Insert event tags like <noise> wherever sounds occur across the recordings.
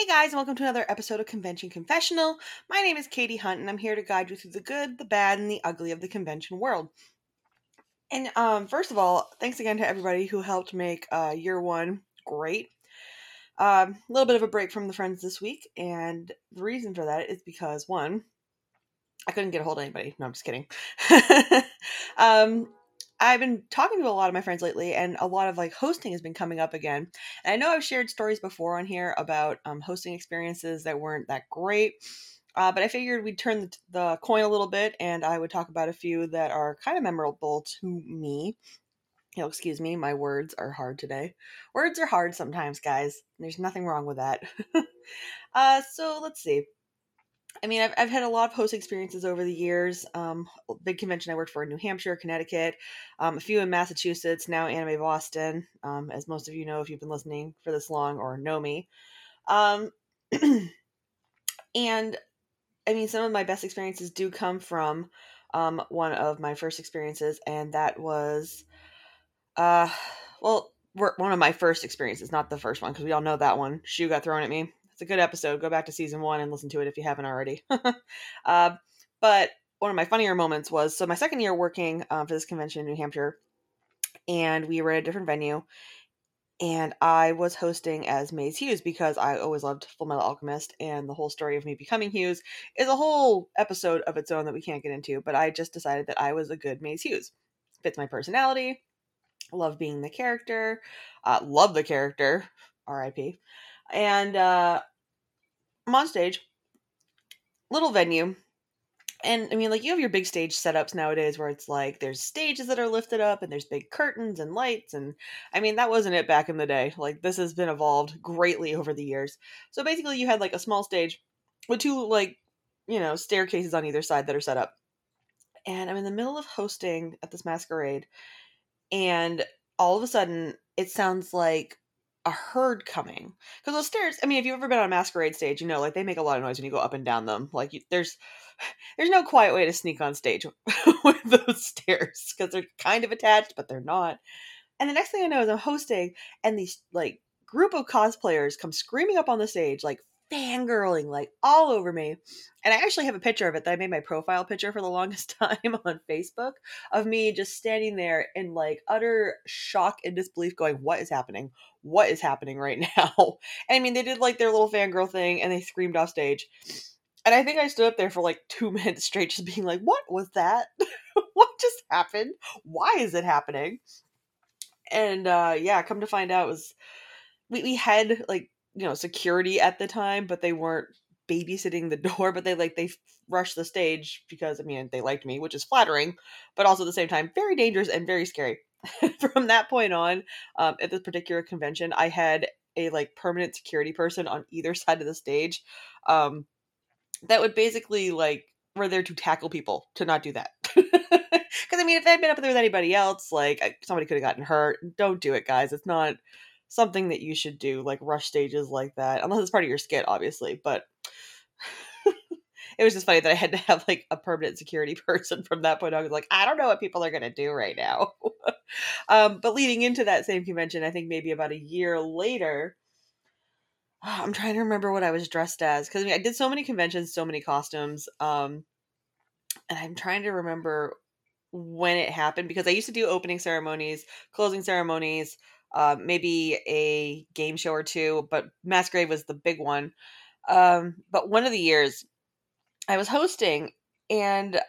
Hey guys, and welcome to another episode of Convention Confessional. My name is Katie Hunt, and I'm here to guide you through the good, the bad, and the ugly of the convention world. And um, first of all, thanks again to everybody who helped make uh, year one great. A um, little bit of a break from the friends this week, and the reason for that is because one, I couldn't get a hold of anybody. No, I'm just kidding. <laughs> um, I've been talking to a lot of my friends lately, and a lot of like hosting has been coming up again. And I know I've shared stories before on here about um, hosting experiences that weren't that great, uh, but I figured we'd turn the, the coin a little bit, and I would talk about a few that are kind of memorable to me. You know, excuse me, my words are hard today. Words are hard sometimes, guys. There's nothing wrong with that. <laughs> uh, so let's see. I mean, I've, I've had a lot of host experiences over the years. Um, big convention I worked for in New Hampshire, Connecticut, um, a few in Massachusetts, now Anime Boston, um, as most of you know if you've been listening for this long or know me. Um, <clears throat> and I mean, some of my best experiences do come from um, one of my first experiences, and that was, uh, well, one of my first experiences, not the first one, because we all know that one. Shoe got thrown at me it's a good episode. Go back to season one and listen to it if you haven't already. uh, <laughs> but one of my funnier moments was so my second year working um, for this convention in New Hampshire, and we were at a different venue, and I was hosting as Maes Hughes because I always loved Fullmetal Alchemist, and the whole story of me becoming Hughes is a whole episode of its own that we can't get into. But I just decided that I was a good Maes Hughes. Fits my personality. Love being the character. Uh, love the character. R.I.P. And uh, I'm on stage, little venue. And I mean, like, you have your big stage setups nowadays where it's like there's stages that are lifted up and there's big curtains and lights. And I mean, that wasn't it back in the day. Like, this has been evolved greatly over the years. So basically, you had like a small stage with two, like, you know, staircases on either side that are set up. And I'm in the middle of hosting at this masquerade. And all of a sudden, it sounds like a herd coming because those stairs i mean if you've ever been on a masquerade stage you know like they make a lot of noise when you go up and down them like you, there's <sighs> there's no quiet way to sneak on stage <laughs> with those stairs because they're kind of attached but they're not. And the next thing i know is i'm hosting and these like group of cosplayers come screaming up on the stage like fangirling like all over me. And I actually have a picture of it that I made my profile picture for the longest <laughs> time on Facebook of me just standing there in like utter shock and disbelief, going, What is happening? What is happening right <laughs> now? And I mean, they did like their little fangirl thing and they screamed off stage. And I think I stood up there for like two <laughs> minutes straight, just being like, What was that? what just happened? Why is it happening? And uh yeah, come to find out was we, we had like you know security at the time but they weren't babysitting the <laughs> door but they like they rushed the stage because i mean they liked me which is flattering but also at the same time very dangerous and very scary. <laughs> From that point on um, at this particular convention i had a like permanent security person on either <laughs> side of the stage um, that would basically like were there to tackle people to not do that. Because i mean if they'd been up there with anybody else like somebody could have gotten hurt. Don't do it guys. It's not something that you should do, like rush stages like that, unless it's part of your skit, obviously. But <laughs> it was just funny that I had to have like a permanent security <laughs> person from that point on. I was like, I don't know what people are going to do right now. <laughs> um, but leading into that same convention, I think maybe about a year later, <sighs> I'm trying to remember what I was dressed as because I, mean, I did so many conventions, so many costumes. Um, and I'm trying to remember when it happened because I used to do opening ceremonies, closing ceremonies, uh, maybe a game show or two, but Masquerade was the big one. Um, but one of the years I was hosting and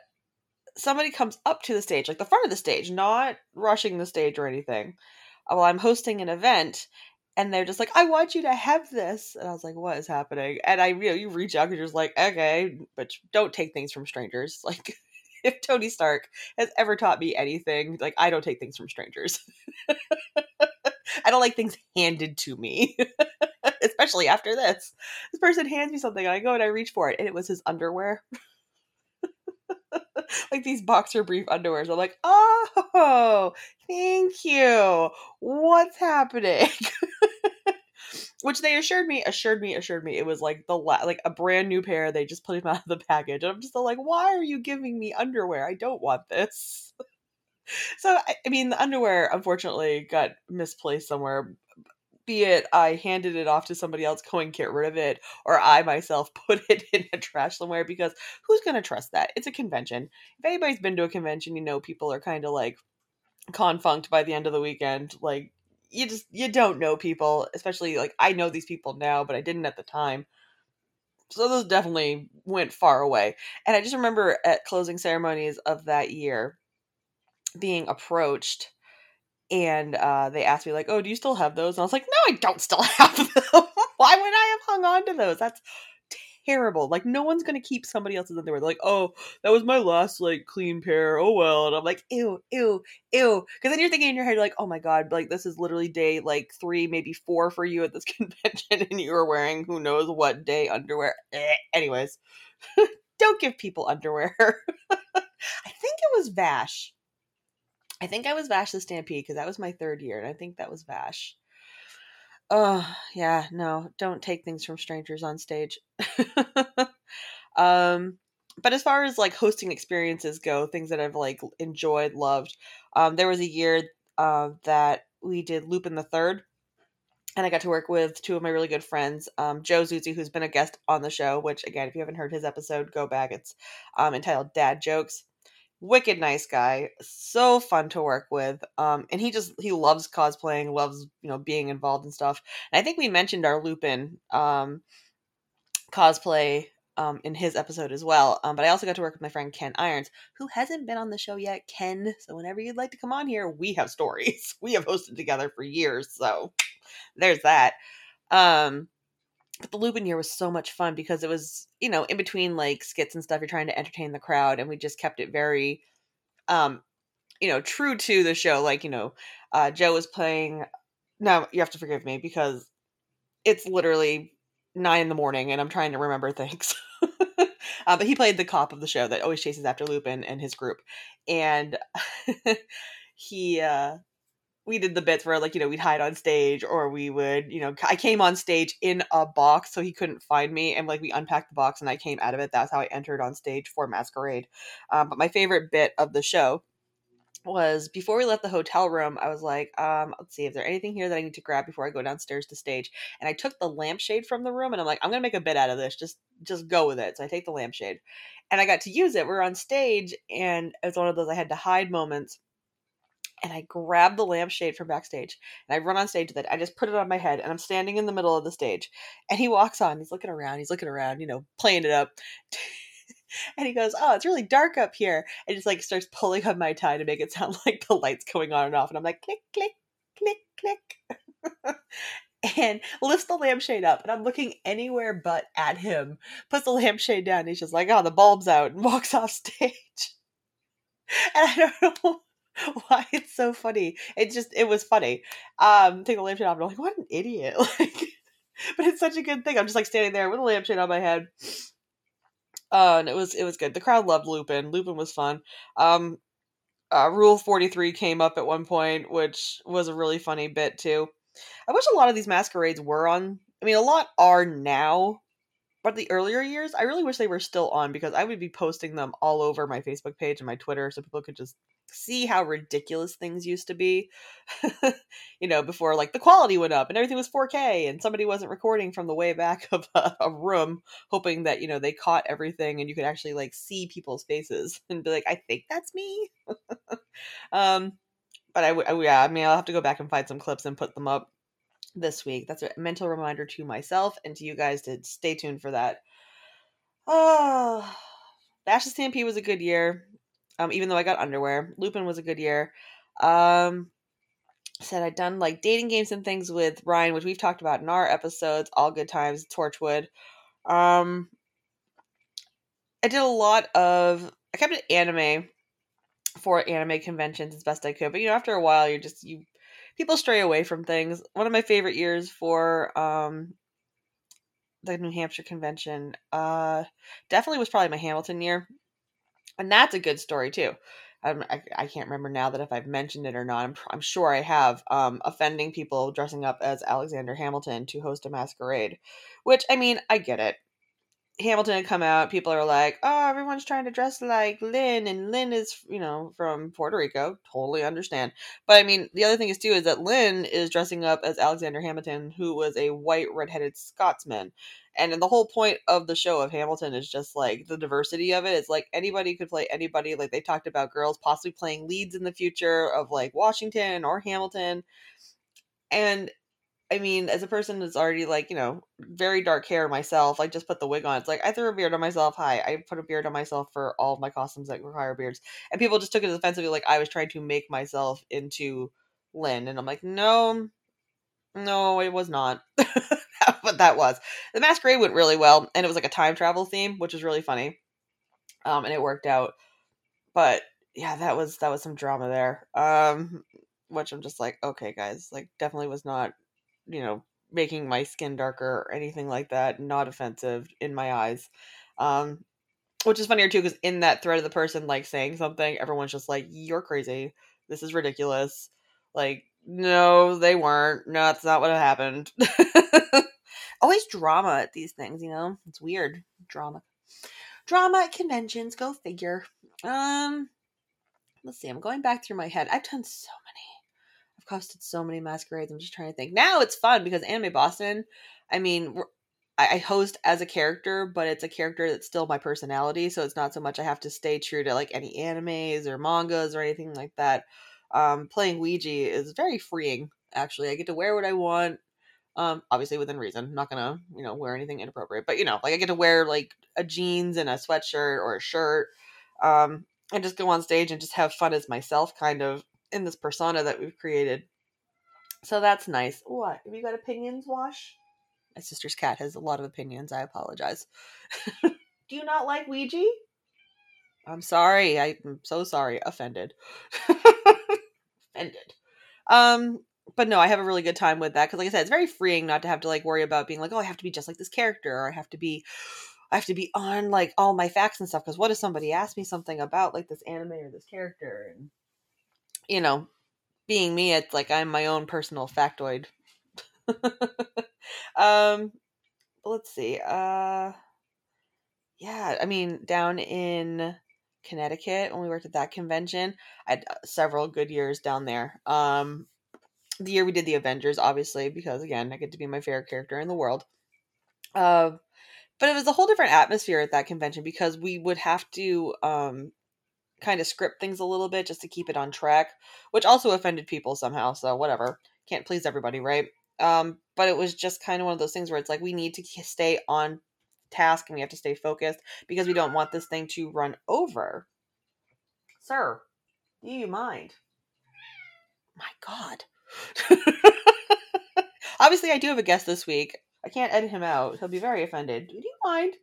somebody comes up to the stage, like the front of the stage, not rushing the stage or anything. Uh, while I'm hosting an event, and they're just like, "I want you to have this," and I was like, "What is happening?" And I, you know, you reach out because you're just like, "Okay," but don't take things from strangers. <laughs> Like, if Tony Stark has ever taught me anything, like I don't take things from strangers. <laughs> I don't like things handed to me, <laughs> especially after this. This person hands me something, and I go and I reach for it, and it was his underwear. <laughs> like these boxer brief underwears. I'm like, oh, thank you. What's happening? <laughs> Which they assured me, assured me, assured me it was like the la- like a brand new pair. They just put them out of the package. And I'm just like, why are you giving me underwear? I don't want this so I mean, the underwear unfortunately got misplaced somewhere be it I handed it off to somebody else, go and get rid of it, or I myself <laughs> put it in a trash somewhere because who's going to trust that? It's a convention. If anybody's been to a convention, you know people are kind of like confunked by the end of the weekend. Like, you just, you don't know people, especially like I know these people now, but I didn't at the time. So those definitely went far away. And I just remember at closing ceremonies of that year being approached and uh, they asked me like, "Oh, do you still have those?" And I was like, "No, I don't still <laughs> have them. Why would I have hung on to those? That's terrible. Like, no one's gonna keep somebody else's underwear. They're like, "Oh, that was my last like clean pair. Oh well." And I'm like, "Ew, ew, ew," because then you're thinking in your head, like, "Oh my god, like this is literally day like three, maybe four for you at this <laughs> convention, and you were wearing who knows what day underwear." Eh. Anyways, <laughs> don't give people underwear. I think it was Vash I think I was Vash the Stampede because that was my third year, and I think that was Vash. Oh, yeah, no, don't take things from strangers on stage. <laughs> um, but as far as like hosting experiences go, things that I've like enjoyed, loved, um, there was a year uh, that we did Lupin the Third, and I got to work with two of my really good friends, um, Joe Zuzi, who's been a guest on the show. Which again, if you haven't heard his episode, go back. It's um, entitled "Dad Jokes." Wicked nice guy so fun to work with um and he just he loves cosplaying loves you know being involved in stuff and i think we mentioned our lupin um cosplay um in his episode as well um but i also got to work with my friend ken irons who hasn't been on the show yet. Ken so whenever you'd like to come on here we have stories. <laughs> We have hosted together for years so there's that. Um but the Lupin year was so much fun because it was, you know, in between like skits and stuff, you're trying to entertain the crowd, and we just kept it very, um, you know, true to the show. Like, you know, uh, Joe was playing. Now you have to forgive me because it's literally nine in the morning, and I'm trying to remember things. <laughs> uh, but he played the cop of the show that always chases after Lupin and his group, and <laughs> he uh we did the bits where like you know we'd hide on stage or we would you know i came on stage in a box so he couldn't find me and like we unpacked the box and i came out of it. That's how i entered on stage for masquerade. Um, but my favorite bit of the show was before we left the hotel room i was like um let's see if there anything here that i need to grab before i go downstairs to stage? And i took the lampshade from the room and i'm like i'm gonna make a bit out of this. Just just go with it. So i take the lampshade and i got to use it. We are on stage and it's one of those i had to hide moments and I grab the lampshade from backstage and I run on stage with it. I just put it on my head and I'm standing in the middle of the stage. And he walks on, he's looking around, he's looking around, you know, playing it up. <laughs> and he goes, Oh, it's really dark up here. And just like starts pulling on my tie to make it sound <laughs> like the lights going on and off. And I'm like, click, click, click, click. <laughs> and lifts the lampshade up and I'm looking anywhere but at him. Puts the lampshade down. he's just like, Oh, the bulb's out and walks off stage. And I don't know <laughs> why it's so funny. It just it was funny. Um, take the lampshade off, and I'm like, what an idiot! <laughs> Like, but it's such a good thing. I'm just like standing there with a lampshade on my head. Uh, and it was it was good. The crowd loved Lupin. Lupin was fun. Um, uh, Rule Forty Three came up at one point, which was a really funny bit too. I wish a lot of these masquerades were on. I mean, a lot are now, but the earlier years, I really wish they were still on because I would be posting them all over my Facebook page and my Twitter so people could just see how ridiculous things used to be. <laughs> you know, before like the quality went up and everything was 4K and somebody wasn't recording from the way back of a, a, room, hoping that, you know, they caught everything and you could actually like see people's faces <laughs> and be like, I think that's me. <laughs> um, but I, I, yeah, I mean, I'll have to go back and find some clips and put them up this week. That's a mental reminder to myself and to you guys to stay tuned for that. Oh, Vash the Stampede was a good year. Um, even though I got underwear, Lupin was a good year. Um, said I'd done like dating games and things with Ryan, which we've talked about in our episodes. All good times, Torchwood. Um, I did a lot of. I kept it anime for anime conventions as best I could, but you know, after a while, you're just you people stray away from things. One of my favorite years for um the New Hampshire convention uh definitely was probably my Hamilton year and that's a good story too. I, I can't remember now that if I've mentioned it or not. I'm, I'm sure I have. Um, offending people dressing up as Alexander Hamilton to host a masquerade, which I mean, I get it. Hamilton had come out, people are like, "Oh, everyone's trying to dress like Lin, and Lin is, you know, from Puerto Rico." Totally understand, but I mean, the other thing is too is that Lin is dressing up as Alexander Hamilton, who was a white redheaded Scotsman, and the whole point of the show of Hamilton is just like the diversity of it. It's like anybody could play anybody. Like they talked about girls possibly playing leads in the future of like Washington or Hamilton, and I mean, as a person that's already like, you know, very dark hair myself, I just put the wig on. It's like I threw a beard on myself. Hi, I put a beard on myself for all of my costumes that require beards. And people just took it as offensively like I was trying to make myself into Lin. And I'm like, no, no, it was not. <laughs> but that was. The masquerade went really well, and it was like a time travel theme, which was really funny. Um, and it worked out. But yeah, that was that was some drama there. Um, which I'm just like, okay, guys, like definitely was not you know, making my skin darker or anything like that. Not offensive in my eyes. Um, which is funnier too, because in that thread of the person like saying something, everyone's just like, "You're crazy. This is ridiculous." Like, no, they weren't. No, that's not what happened. <laughs> Always drama at these things, you know. It's weird. Drama, drama at conventions. Go figure. Um, let's see. I'm going back through my head. I've done so many I've so many masquerades. I'm just trying to think. Now it's fun because Anime Boston, I mean, I host as a character, but it's a character that's still my personality. So it's not so much I have to stay true to like any animes or mangas or anything like that. Um, playing Ouija is very freeing. Actually, I get to wear what I want. Um, obviously within reason. I'm not gonna, you know, wear anything inappropriate. But you know, like I get to wear like a jeans and a sweatshirt or a shirt. Um, and just go on stage and just have fun as myself, kind of in this persona that we've created. So that's nice. What? Have you got opinions, Wash? My sister's cat has a lot of opinions. I apologize. <laughs> Do you not like Ouija? I'm sorry. I'm so sorry. Offended. <laughs> Offended. Um, but no, I have a really good time with that because, like I said, it's very freeing not to have to like worry about being like, oh, I have to be just like this character, or I have to be, I have to be on like all my facts and stuff. Because what if somebody asks me something about like this anime or this character, and you know, being me, it's like I'm my own personal factoid. <laughs> um, let's see. Uh, yeah, I mean, down in Connecticut when we worked at that convention, I had uh, several good years down there. Um, the year we did the Avengers, obviously, because again, I get to be my favorite character in the world. Uh, but it was a whole different atmosphere at that convention because we would have to um, kind of script things a little bit just to keep it on track, which also offended people somehow. So whatever, can't please everybody, right? Um, but it was just kind of one of those things where it's like we need to stay on task and we have to stay focused because we don't want this thing to run over. Sir, do you mind? My God. <laughs> Obviously, I do have a guest this week. I can't edit him out. He'll be very offended. Do you mind?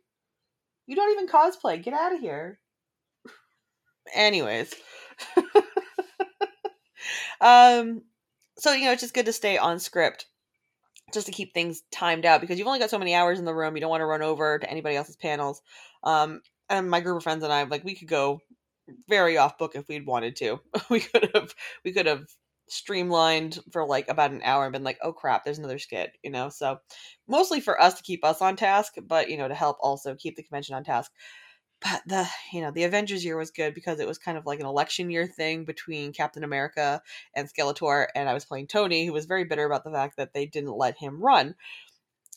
You don't even cosplay. Get out of here. Anyways. <laughs> um so you know it's just good to stay on script just to keep things timed out because you've only got so many hours in the room. You don't want to run over to anybody else's panels. Um and my group of friends and I like we could go very off book if we'd wanted to. <laughs> we could have we could have streamlined for like about an hour and been like, oh crap, there's another skit, you know? So mostly for us to keep us on task, but you know, to help also keep the convention on task but the you know the avengers year was good because it was kind of like an election year thing between captain america and skeletor and i was playing tony who was very bitter about the fact that they didn't let him run.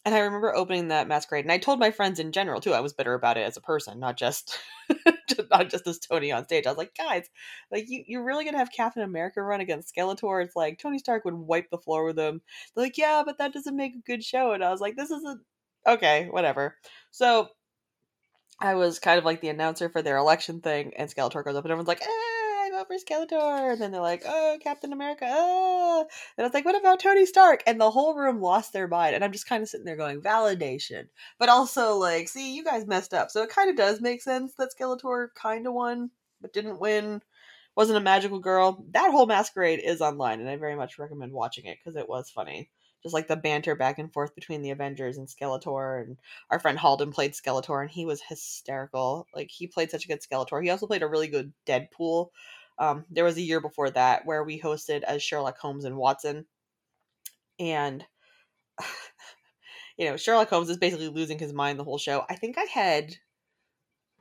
And i remember opening that masquerade and i told my friends in general too i was bitter about it as a person not just <laughs> not just as tony on stage. I was like guys like you, you're really gonna have captain america run against skeletor? It's like tony stark would wipe the floor with him. They're like yeah but that doesn't make a good show. And i was like this isn't okay whatever. So I was kind of like the announcer for their election thing, and Skeletor goes up, and everyone's like, "Ah, I vote for Skeletor," and then they're like, "Oh, Captain America," ah. and I was like, "What about Tony Stark?" And the whole room lost their mind, and I'm just kind of sitting there going, "Validation," but also like, "See, you guys messed up." So it kind of does make sense that Skeletor kind of won, but didn't win. Wasn't a magical girl. That whole masquerade is online, and I very much recommend watching it because it was funny just like the banter back and forth between the Avengers and Skeletor. And our friend Halden played Skeletor, and he was hysterical. Like he played such a good Skeletor. He also played a really good Deadpool. Um, there was a year before that where we hosted as Sherlock Holmes and Watson, and <sighs> you know, Sherlock Holmes is basically losing his mind the whole show. I think I had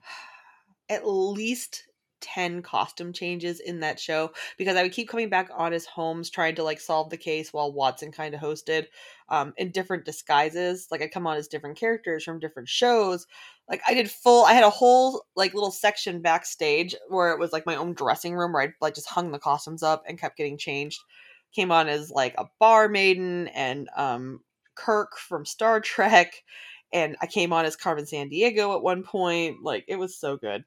<sighs> at least 10 costume changes in that show because I would keep coming back on as Holmes trying to like solve the case while Watson kind of hosted um in different disguises. Like I come on as different characters from different shows. Like I did full I had a whole like little section backstage where it was like my own dressing room where I like just hung the costumes up and kept getting changed. Came on as like a bar maiden and um Kirk from Star <laughs> Trek and I came on as Carmen Sandiego at one point. Like it was so good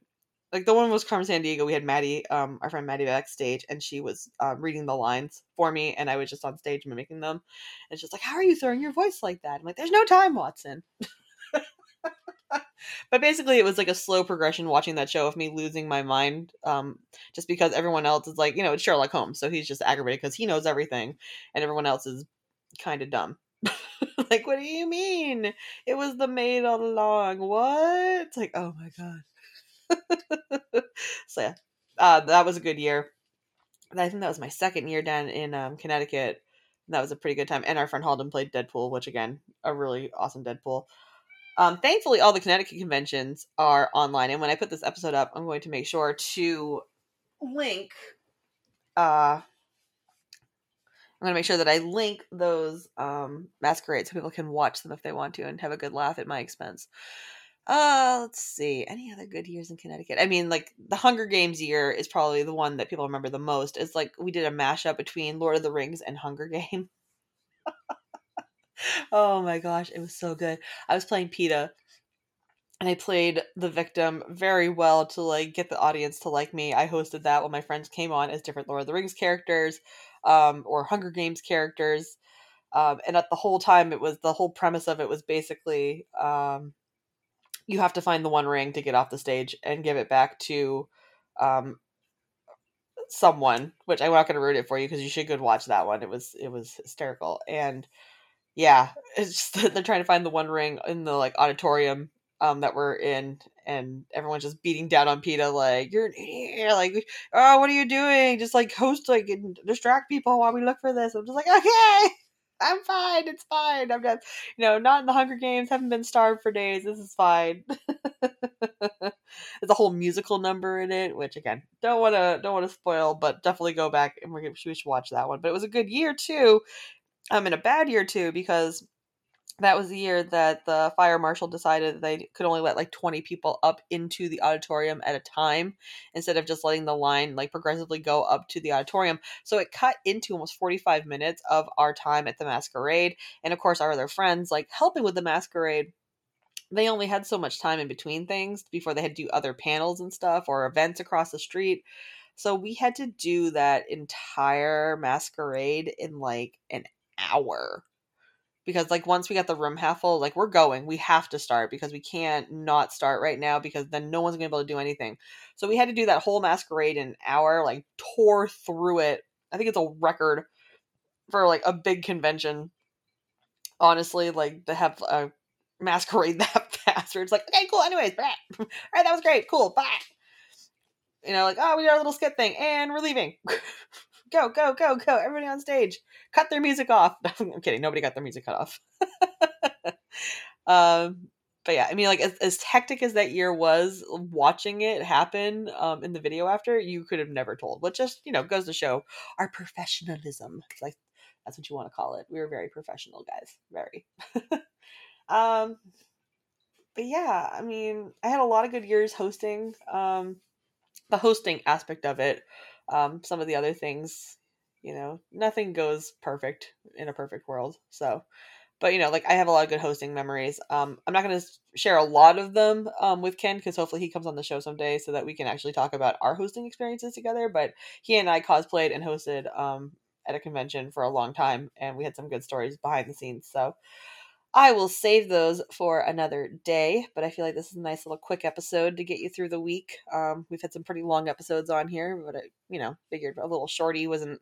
like the one was Carmen Sandiego. We had Maddie, um, our friend Maddie backstage, and she was um, reading the lines for me, and I was just on stage mimicking them. And she's like, "How are you throwing your voice like that?" I'm like, "There's no time, Watson." <laughs> but basically, it was like a slow progression watching that show of me losing my mind, um, just because everyone else is like, you know, it's Sherlock Holmes, so he's just aggravated because he knows everything, and everyone else is kind of dumb. <laughs> like, what do you mean? It was the maid all along. What? It's like, oh my god. <laughs> so yeah, uh, that was a good year. I think that was my second year down in um, Connecticut. That was a pretty good time. And our friend Halden played Deadpool, which again, a really awesome Deadpool. Um, thankfully, all the Connecticut conventions are online. And when I put this episode up, I'm going to make sure to link. Uh, I'm going to make sure that I link those um, masquerades so people can watch them if they want to and have a good laugh at my expense. Uh, let's see. Any other good years in Connecticut? I mean, like the Hunger Games year is probably the one that people remember the most. It's like we did a mashup between Lord of the Rings and Hunger <laughs> Game. oh my gosh, it was so good. I was playing Peeta and I played the victim very well to like get the audience to like me. I hosted that when my friends came on as different Lord of the Rings characters um, or Hunger Games characters. Um, and at the whole time, it was the whole premise of it was basically um, you have to find the one ring to get off the stage and give it back to um, someone. Which I'm not going to ruin it for you because you should go watch that one. It was it was hysterical and yeah, <laughs> it's just they're trying to find the one ring in the like auditorium um that we're in and everyone's just beating down on Peeta like you're like oh what are you doing just like host like distract people while we look for this I'm just like okay I'm fine. It's fine. I'm not, you know, not in the Hunger Games. Haven't been starved for days. This is fine. <laughs> There's a whole musical number in it, which again, don't want to don't want to spoil, but definitely go back and we should watch that one. But it was a good year too. I'm um, in a bad year too because that was the year that the fire marshal decided they could only let like 20 people up into the auditorium at a time instead of just letting the line like progressively go up to the auditorium. So it cut into almost 45 minutes of our time at the masquerade. And of course our other friends like helping with the masquerade they only had so much time in between things before they had to do other panels and stuff or events across the street. So we had to do that entire masquerade in like an hour because like once we got the room half full like we're going. We have to start because we can't not start right now because then no one's gonna be able to do anything. So we had to do that whole masquerade in an hour like tore through it. I think it's a record for like a big convention. Honestly like to have a masquerade <laughs> that fast it's like okay cool anyways <laughs> all right that was great cool bye. You know like oh we did our little skit thing and we're leaving <laughs> go, go, go, go. Everybody on stage. Cut their music off. <laughs> I'm kidding. Nobody got their music cut off. <laughs> um, but yeah, I mean, like as, as, hectic as that year was, watching it happen um, in the video after, you could have never told. But just you know goes to show our professionalism. Like that's what you want to call it. We were very professional guys, very. <laughs> um, but yeah, I mean, I had a lot of good years hosting. Um, the hosting aspect of it um, some of the other things, you know, nothing goes perfect in a perfect world. So, but you know, like I have a lot of good hosting memories. Um, I'm not going to share a lot of them um, with Ken because hopefully he comes on the show someday so that we can actually talk about our hosting experiences together. But he and I cosplayed and hosted um, at a convention for a long time, and we had some good stories behind the scenes. So, I will save those for another day, but I feel like this is a nice little quick episode to get you through the week. Um, we've had some pretty long episodes on here, but I, you know, figured a little shorty wasn't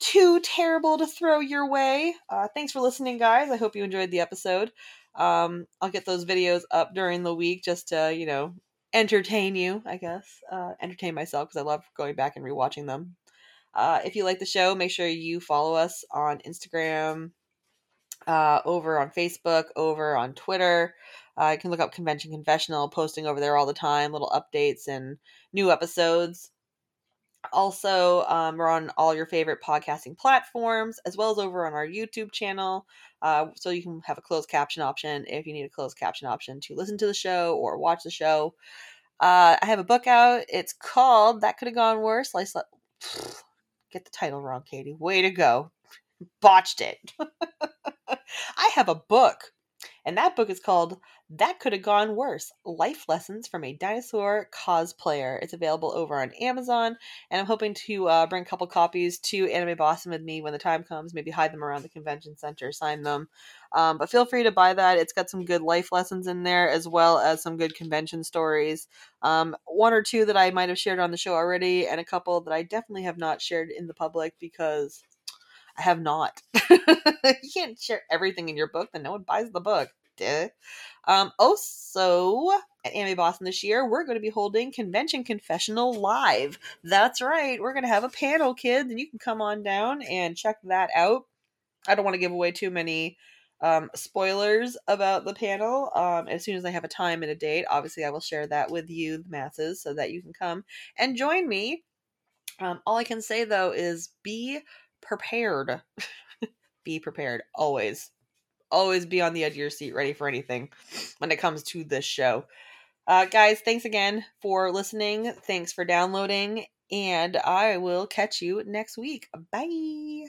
too terrible to throw your way. Uh, thanks for listening, guys. I hope you enjoyed the episode. Um, I'll get those videos up during the week just to, you know, entertain you, I guess. Uh, entertain myself because I love going back and rewatching them. Uh, if you like the show, make sure you follow us on Instagram, uh, over on Facebook, over on Twitter. Uh, you can look up Convention Confessional, posting over there all the time, little updates and new episodes. Also, um, we're on all your favorite podcasting platforms, as well as over on our YouTube channel. Uh, so you can have a closed caption option if you need a closed caption option to listen to the show or watch the show. Uh, I have a book out. It's called That Could Have Gone Worse. Slice, <sighs> get the title wrong, Katie. Way to go. Botched it. <laughs> <laughs> I have a book, and that book is called That Could Have Gone Worse Life Lessons from a Dinosaur Cosplayer. It's available over on Amazon, and I'm hoping to uh, bring a couple copies to Anime Boston with me when the time comes. Maybe hide them around the convention center, sign them. Um, but feel free to buy that. It's got some good life lessons in there, as well as some good convention stories. Um, one or two that I might have shared on the show already, and a couple that I definitely have not shared in the public because I have not. <laughs> you can't share everything in your book, then no one buys the book. Um, also, at Anime Boston this year, we're going to be holding Convention Confessional Live. That's right. We're going to have a panel, kids, and you can come on down and check that out. I don't want to give away too many um, spoilers about the panel. Um, as soon as I have a time and a date, obviously, I will share that with you, the masses, so that you can come and join me. Um, all I can say though is be prepared. <laughs> be prepared always. Always be on the edge of your seat, ready for anything when it comes to this show. Uh, guys, thanks again for listening. Thanks for downloading. And I will catch you next week. Bye.